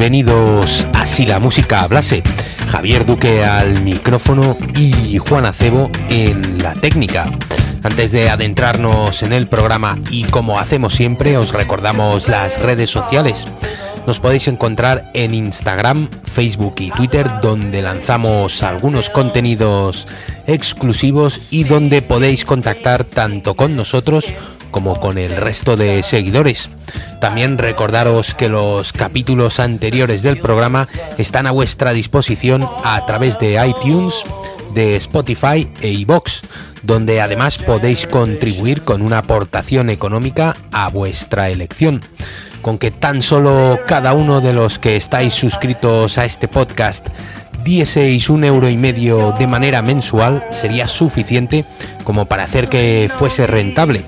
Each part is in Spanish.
Bienvenidos a Si la música hablase. Javier Duque al micrófono y Juan Acebo en la técnica. Antes de adentrarnos en el programa y como hacemos siempre, os recordamos las redes sociales. Nos podéis encontrar en Instagram, Facebook y Twitter, donde lanzamos algunos contenidos exclusivos y donde podéis contactar tanto con nosotros como con el resto de seguidores. También recordaros que los capítulos anteriores del programa están a vuestra disposición a través de iTunes, de Spotify e iBox, donde además podéis contribuir con una aportación económica a vuestra elección. Con que tan solo cada uno de los que estáis suscritos a este podcast dieseis un euro y medio de manera mensual sería suficiente como para hacer que fuese rentable.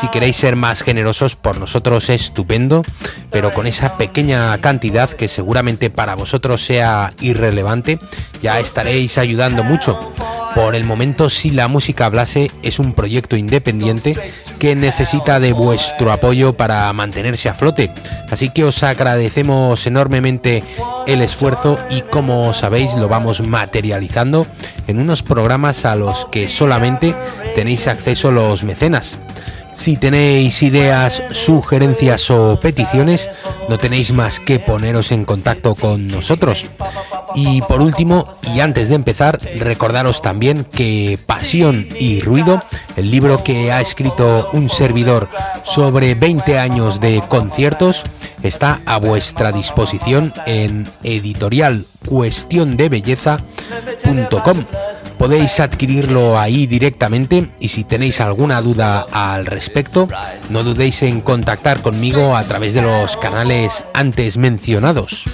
Si queréis ser más generosos, por nosotros es estupendo, pero con esa pequeña cantidad que seguramente para vosotros sea irrelevante, ya estaréis ayudando mucho. Por el momento, si la música hablase, es un proyecto independiente que necesita de vuestro apoyo para mantenerse a flote. Así que os agradecemos enormemente el esfuerzo y como sabéis lo vamos materializando en unos programas a los que solamente tenéis acceso los mecenas. Si tenéis ideas, sugerencias o peticiones, no tenéis más que poneros en contacto con nosotros. Y por último, y antes de empezar, recordaros también que Pasión y Ruido, el libro que ha escrito un servidor sobre 20 años de conciertos, está a vuestra disposición en editorial belleza.com podéis adquirirlo ahí directamente y si tenéis alguna duda al respecto, no dudéis en contactar conmigo a través de los canales antes mencionados.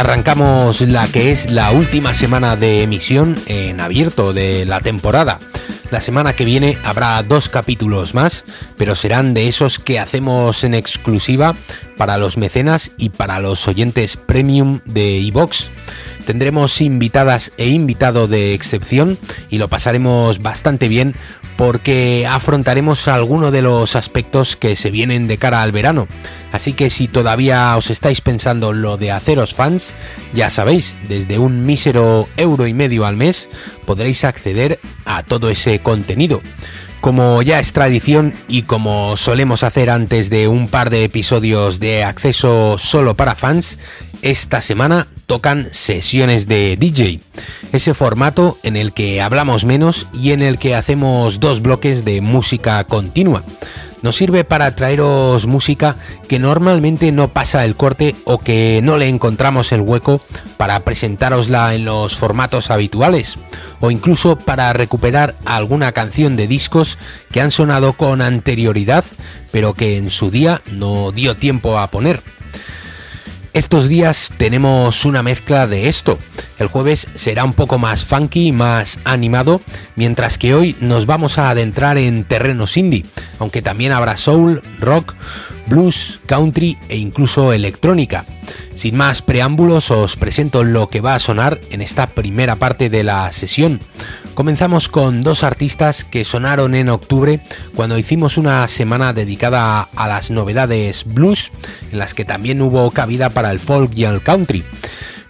Arrancamos la que es la última semana de emisión en abierto de la temporada. La semana que viene habrá dos capítulos más, pero serán de esos que hacemos en exclusiva para los mecenas y para los oyentes premium de iVox. Tendremos invitadas e invitado de excepción y lo pasaremos bastante bien porque afrontaremos algunos de los aspectos que se vienen de cara al verano. Así que si todavía os estáis pensando lo de haceros fans, ya sabéis, desde un mísero euro y medio al mes podréis acceder a todo ese contenido. Como ya es tradición y como solemos hacer antes de un par de episodios de acceso solo para fans, esta semana tocan sesiones de DJ, ese formato en el que hablamos menos y en el que hacemos dos bloques de música continua. Nos sirve para traeros música que normalmente no pasa el corte o que no le encontramos el hueco para presentárosla en los formatos habituales o incluso para recuperar alguna canción de discos que han sonado con anterioridad pero que en su día no dio tiempo a poner. Estos días tenemos una mezcla de esto. El jueves será un poco más funky, más animado, mientras que hoy nos vamos a adentrar en terrenos indie, aunque también habrá soul, rock, blues, country e incluso electrónica. Sin más preámbulos os presento lo que va a sonar en esta primera parte de la sesión. Comenzamos con dos artistas que sonaron en octubre cuando hicimos una semana dedicada a las novedades blues, en las que también hubo cabida para el folk y el country.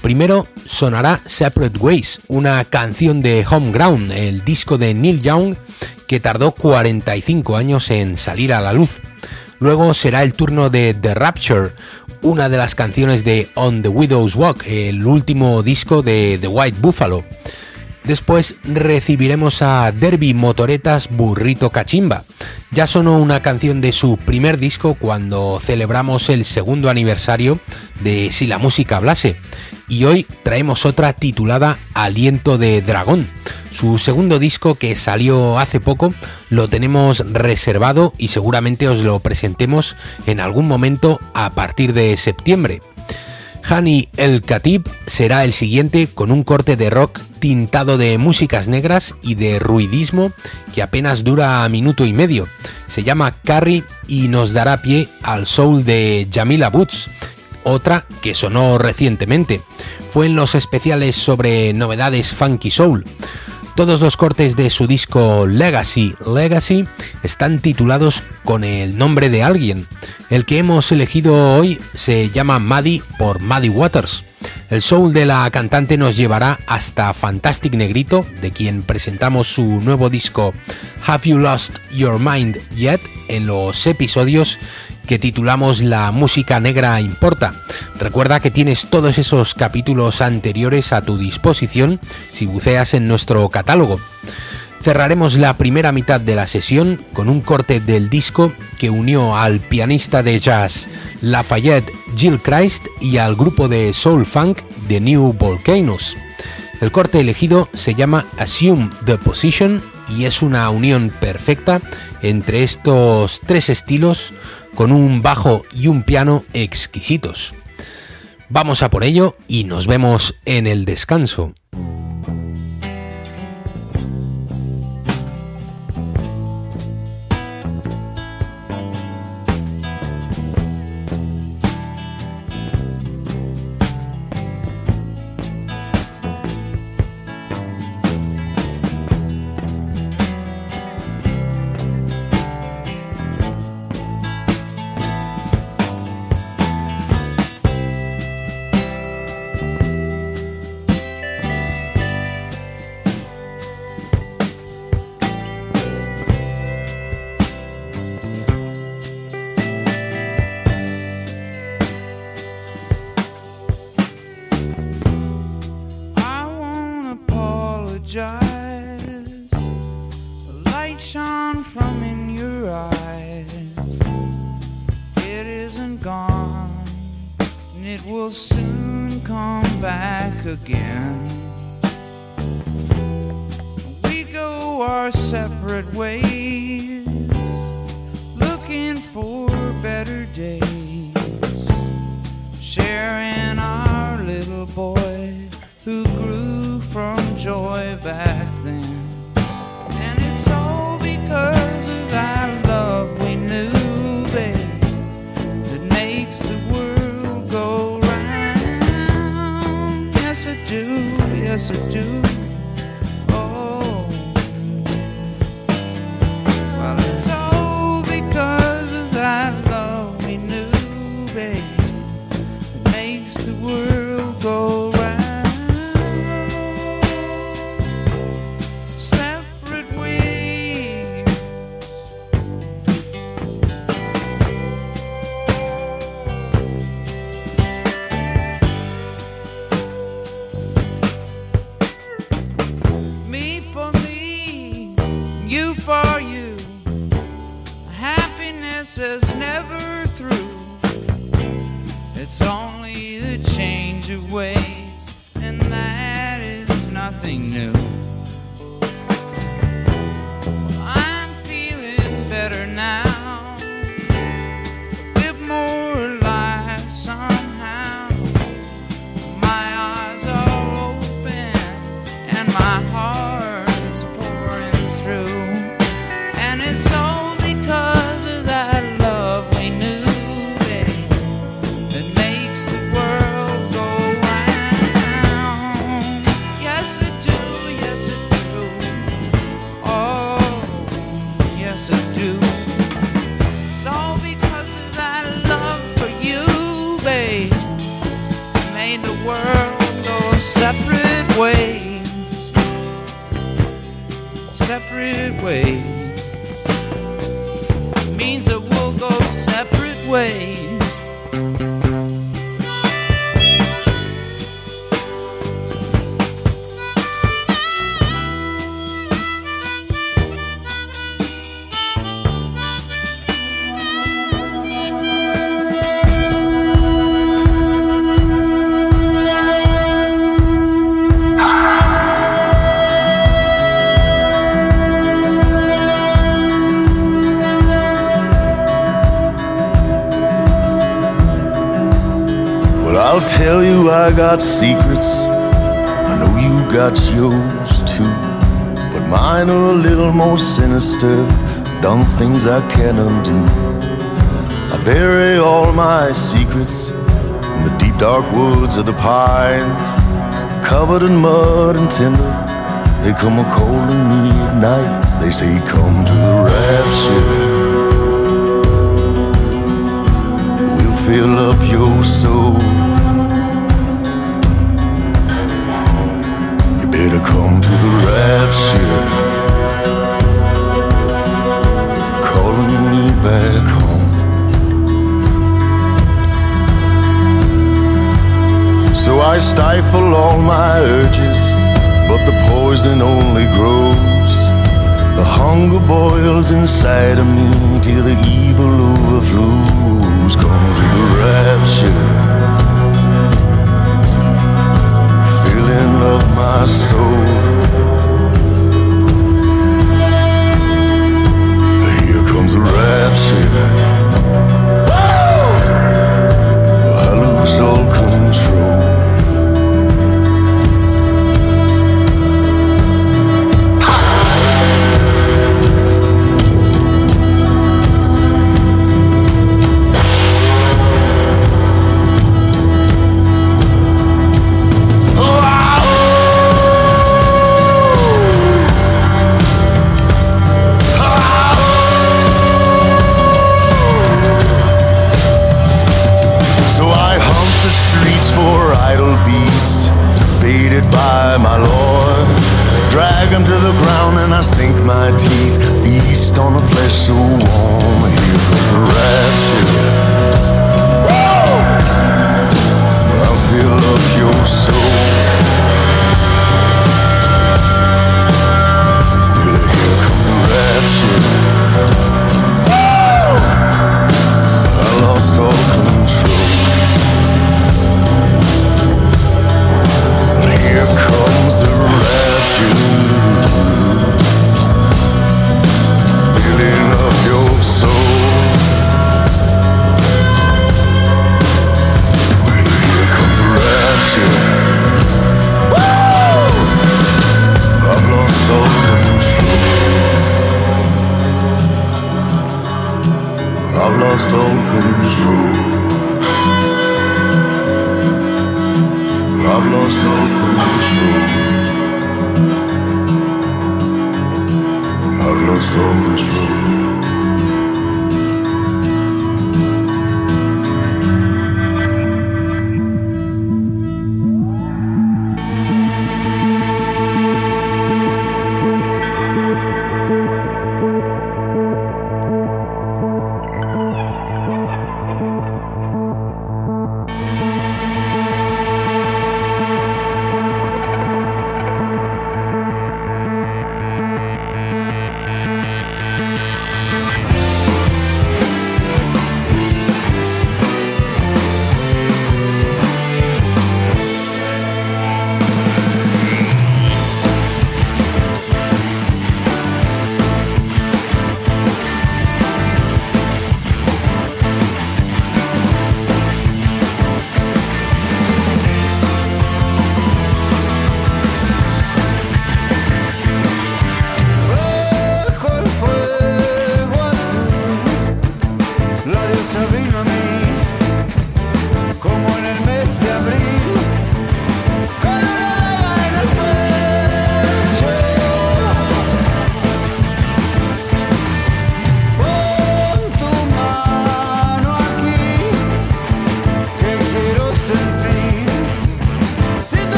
Primero sonará Separate Ways, una canción de Homeground, el disco de Neil Young que tardó 45 años en salir a la luz. Luego será el turno de The Rapture, una de las canciones de On the Widow's Walk, el último disco de The White Buffalo. Después recibiremos a Derby Motoretas Burrito Cachimba. Ya sonó una canción de su primer disco cuando celebramos el segundo aniversario de Si la música hablase. Y hoy traemos otra titulada Aliento de Dragón. Su segundo disco que salió hace poco lo tenemos reservado y seguramente os lo presentemos en algún momento a partir de septiembre. Hani El Khatib será el siguiente con un corte de rock tintado de músicas negras y de ruidismo que apenas dura minuto y medio. Se llama Carrie y nos dará pie al soul de Jamila Boots, otra que sonó recientemente. Fue en los especiales sobre novedades Funky Soul. Todos los cortes de su disco Legacy Legacy están titulados con el nombre de alguien. El que hemos elegido hoy se llama Maddie por Maddie Waters. El soul de la cantante nos llevará hasta Fantastic Negrito, de quien presentamos su nuevo disco Have You Lost Your Mind Yet en los episodios que titulamos La música negra importa. Recuerda que tienes todos esos capítulos anteriores a tu disposición si buceas en nuestro catálogo. Cerraremos la primera mitad de la sesión con un corte del disco que unió al pianista de jazz Lafayette Jill Christ y al grupo de soul funk The New Volcanoes. El corte elegido se llama Assume the Position y es una unión perfecta entre estos tres estilos con un bajo y un piano exquisitos. Vamos a por ello y nos vemos en el descanso. We go our separate ways, looking for better days, sharing our little boy who grew from joy back. listen to separate ways, separate ways. Means that we'll go separate ways. I got secrets, I know you got yours too. But mine are a little more sinister, done things I can't undo. I bury all my secrets in the deep dark woods of the pines, covered in mud and timber. They come a calling me at night. They say, Come to the rapture. We'll fill up your soul. Come to the rapture. Calling me back home. So I stifle all my urges, but the poison only grows. The hunger boils inside of me till the evil overflows. Come to the rapture, filling up my soul.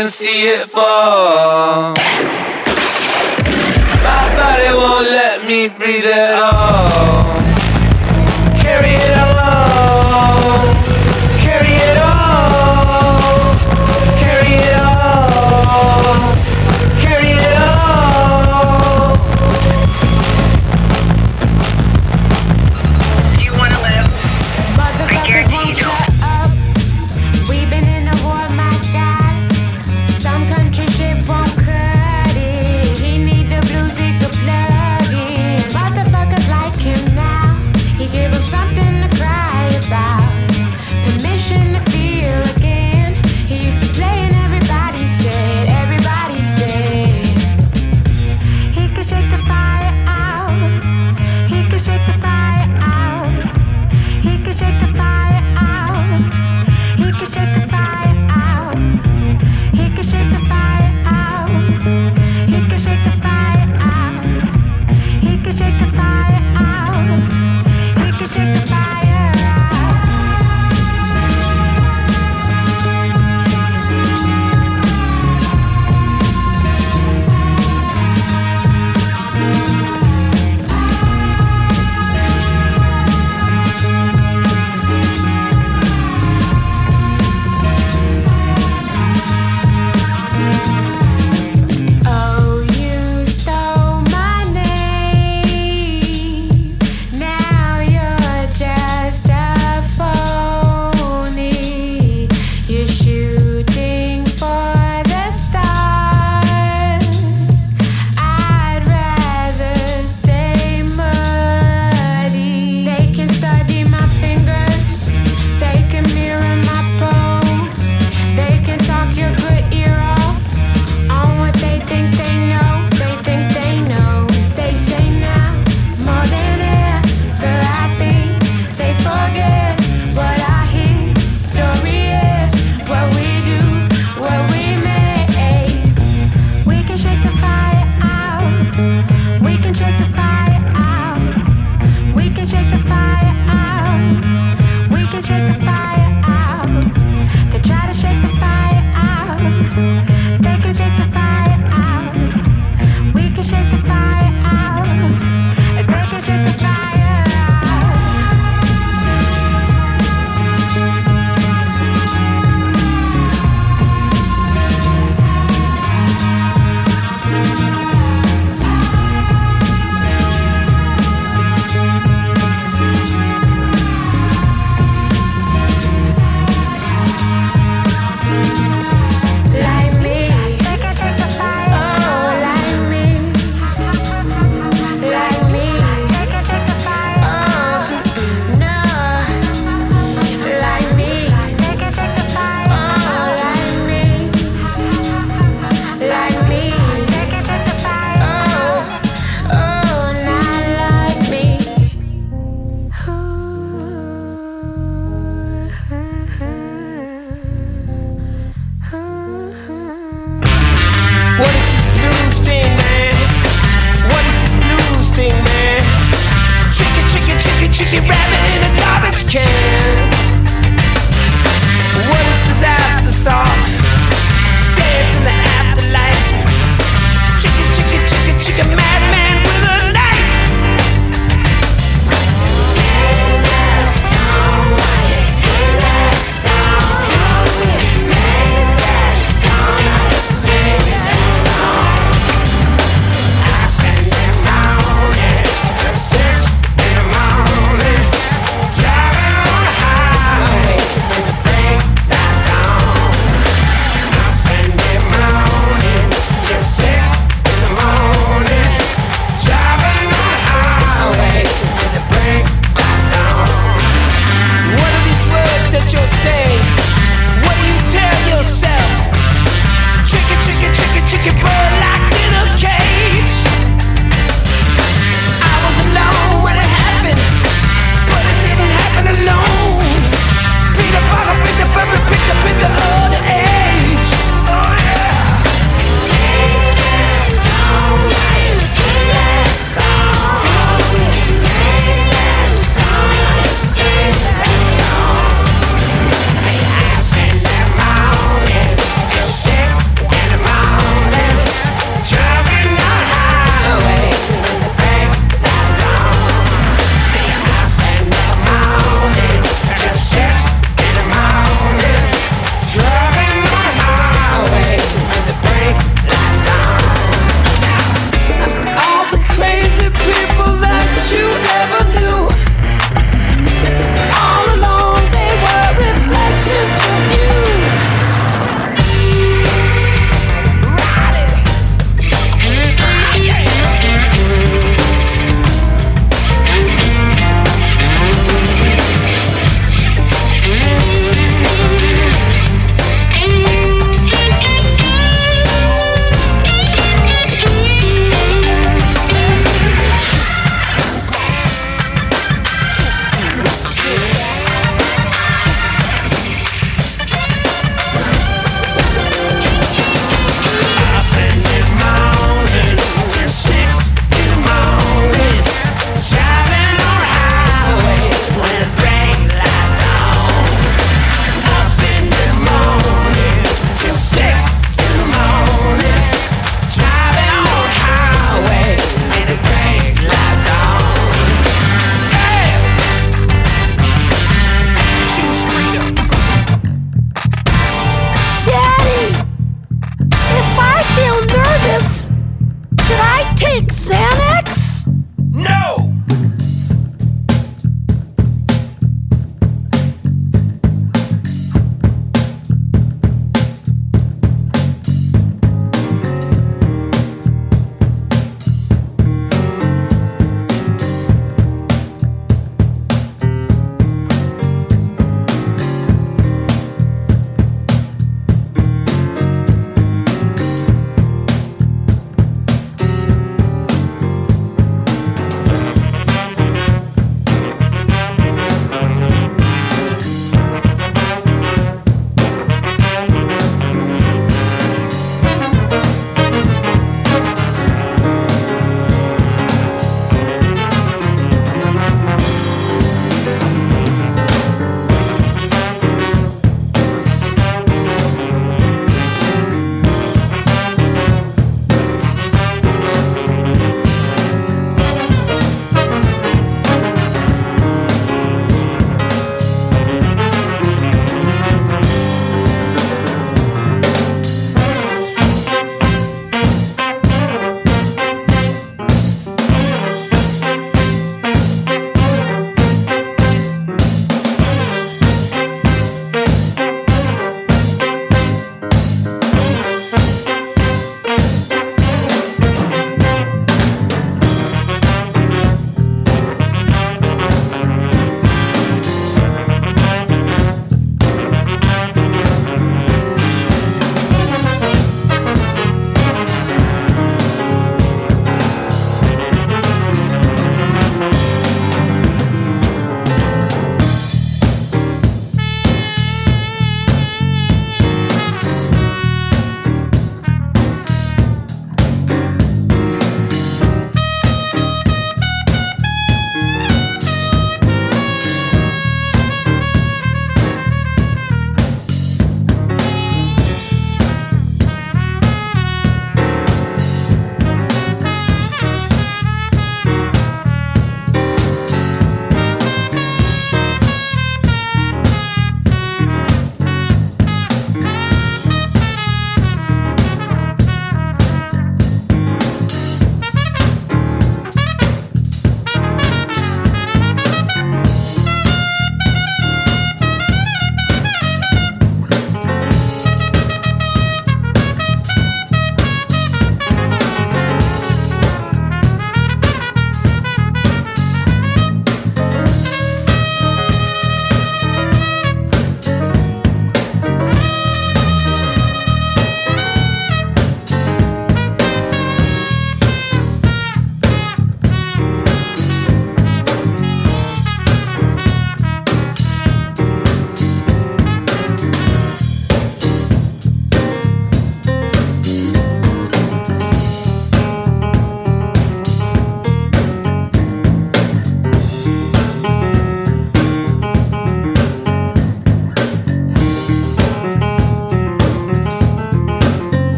can see it fall.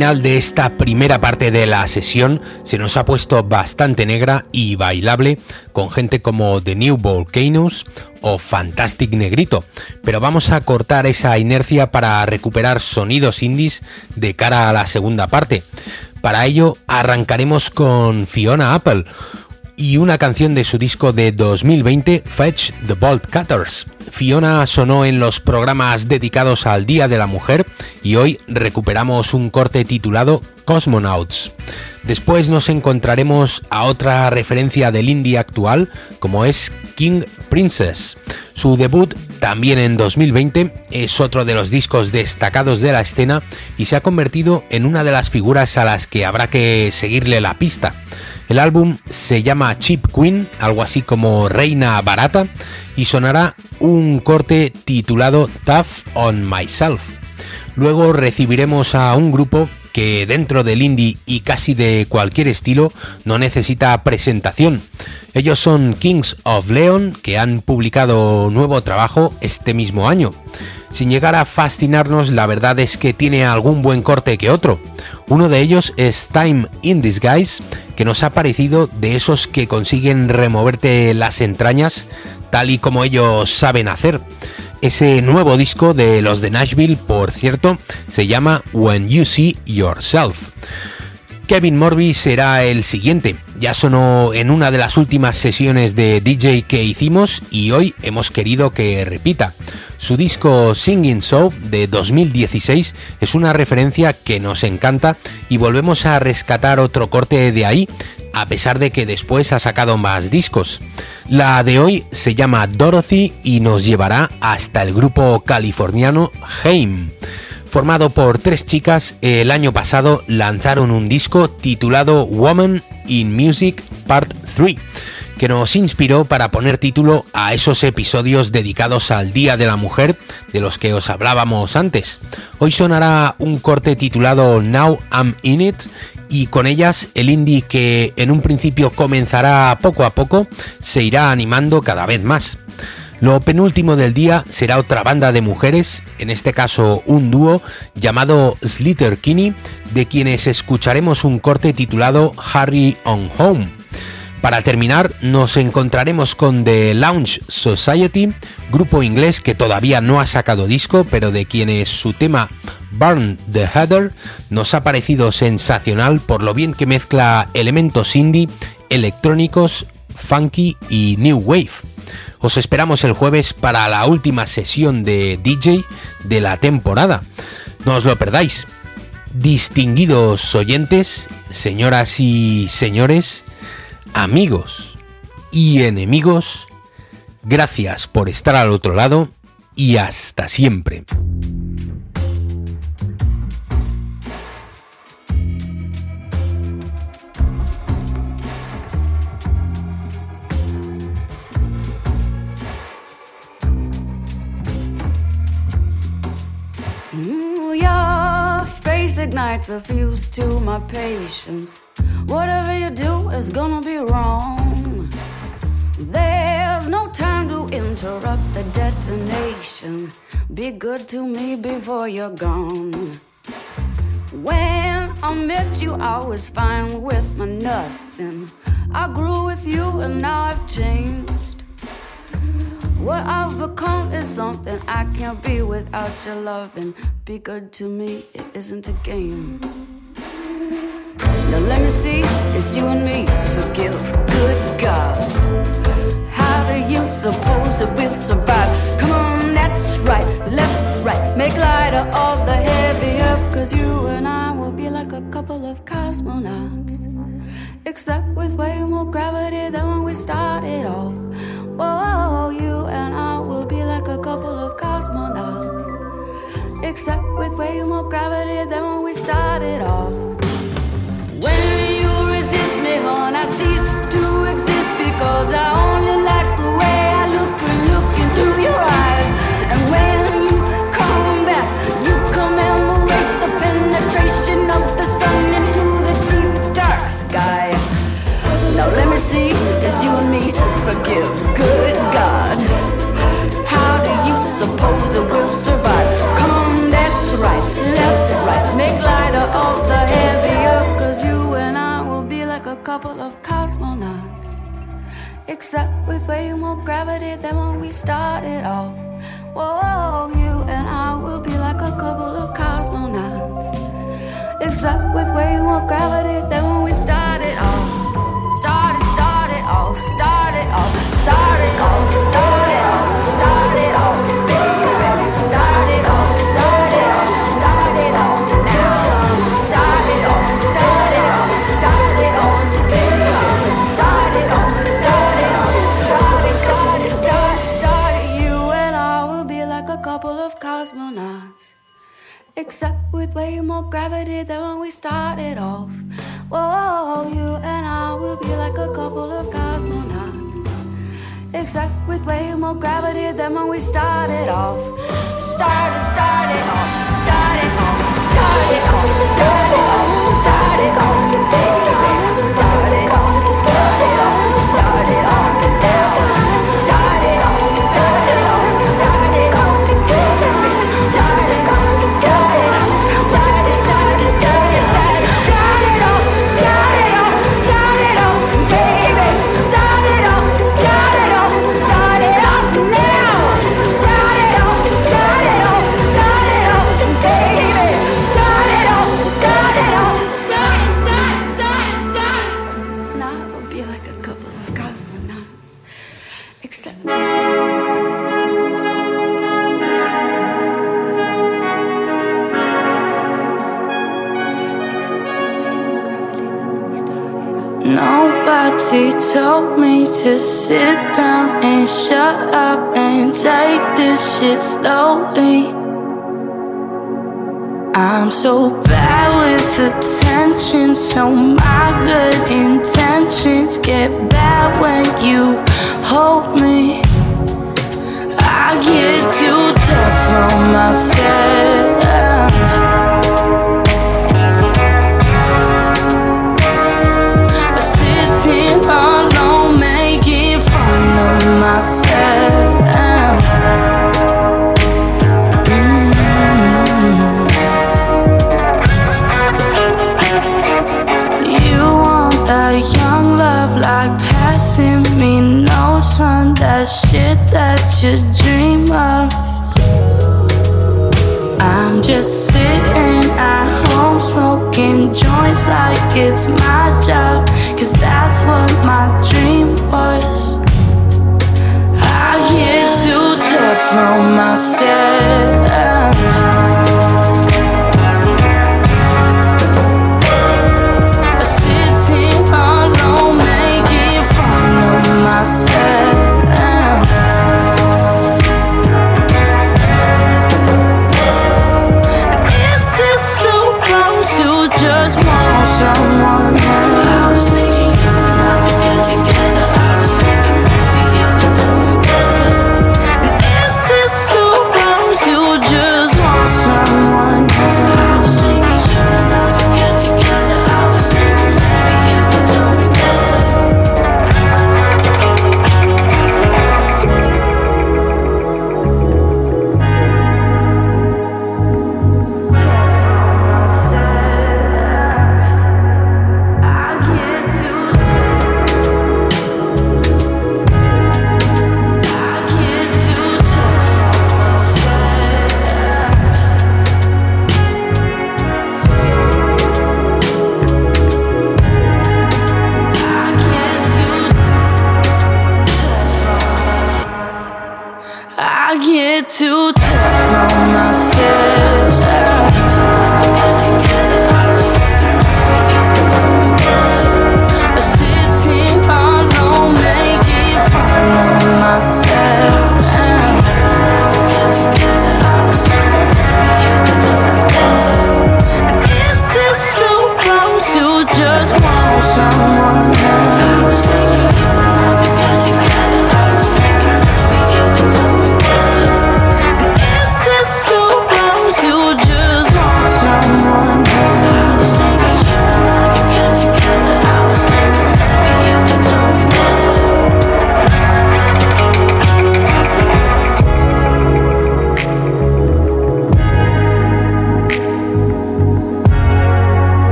Final de esta primera parte de la sesión se nos ha puesto bastante negra y bailable con gente como The New Volcanoes o Fantastic Negrito, pero vamos a cortar esa inercia para recuperar sonidos indies de cara a la segunda parte. Para ello arrancaremos con Fiona Apple y una canción de su disco de 2020, Fetch the Bolt Cutters. Fiona sonó en los programas dedicados al Día de la Mujer y hoy recuperamos un corte titulado Cosmonauts. Después nos encontraremos a otra referencia del indie actual como es King Princess. Su debut también en 2020 es otro de los discos destacados de la escena y se ha convertido en una de las figuras a las que habrá que seguirle la pista. El álbum se llama Cheap Queen, algo así como Reina Barata, y sonará un corte titulado Tough on Myself. Luego recibiremos a un grupo que dentro del indie y casi de cualquier estilo no necesita presentación. Ellos son Kings of Leon, que han publicado nuevo trabajo este mismo año. Sin llegar a fascinarnos, la verdad es que tiene algún buen corte que otro. Uno de ellos es Time in Disguise, que nos ha parecido de esos que consiguen removerte las entrañas tal y como ellos saben hacer. Ese nuevo disco de los de Nashville, por cierto, se llama When You See Yourself. Kevin Morby será el siguiente. Ya sonó en una de las últimas sesiones de DJ que hicimos y hoy hemos querido que repita. Su disco Singing Show de 2016 es una referencia que nos encanta y volvemos a rescatar otro corte de ahí, a pesar de que después ha sacado más discos. La de hoy se llama Dorothy y nos llevará hasta el grupo californiano Haim. Formado por tres chicas, el año pasado lanzaron un disco titulado Woman in Music Part 3, que nos inspiró para poner título a esos episodios dedicados al Día de la Mujer de los que os hablábamos antes. Hoy sonará un corte titulado Now I'm In It y con ellas el indie que en un principio comenzará poco a poco se irá animando cada vez más. Lo penúltimo del día será otra banda de mujeres, en este caso un dúo llamado Slitter Kinney, de quienes escucharemos un corte titulado Harry on Home. Para terminar, nos encontraremos con The Lounge Society, grupo inglés que todavía no ha sacado disco, pero de quienes su tema Burn the Heather nos ha parecido sensacional por lo bien que mezcla elementos indie, electrónicos, funky y new wave. Os esperamos el jueves para la última sesión de DJ de la temporada. No os lo perdáis. Distinguidos oyentes, señoras y señores, amigos y enemigos, gracias por estar al otro lado y hasta siempre. Ignites a fuse to my patience. Whatever you do is gonna be wrong. There's no time to interrupt the detonation. Be good to me before you're gone. When I met you, I was fine with my nothing. I grew with you and now I've changed. What I've become is something I can't be without your loving. Be good to me, it isn't a game. Now let me see, it's you and me. Forgive, good God. How do you suppose that we'll survive? Come on, that's right, left, right. Make lighter of all the heavier, cause you and I will be like a couple of cosmonauts. Except with way more gravity than when we started off. Whoa, you and I will be like a couple of cosmonauts. Except with way more gravity than when we started off. couple of cosmonauts. Except with way more gravity than when we started off. Whoa, you and I will be like a couple of cosmonauts. Except with way more gravity than when we started gravity than when we started off. Whoa, you and I will be like a couple of cosmonauts. Except with way more gravity than when we started off. Started, started off, started off, started off, started off, started off, started off. to sit down and shut up and take this shit slowly. I'm so bad with attention, so my good intentions get bad when you hold me. I get too tough on myself. just sitting at home smoking joints like it's my job. Cause that's what my dream was. I get too tough on myself.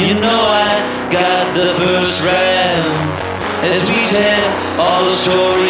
You know I got the first round as we tell all the stories.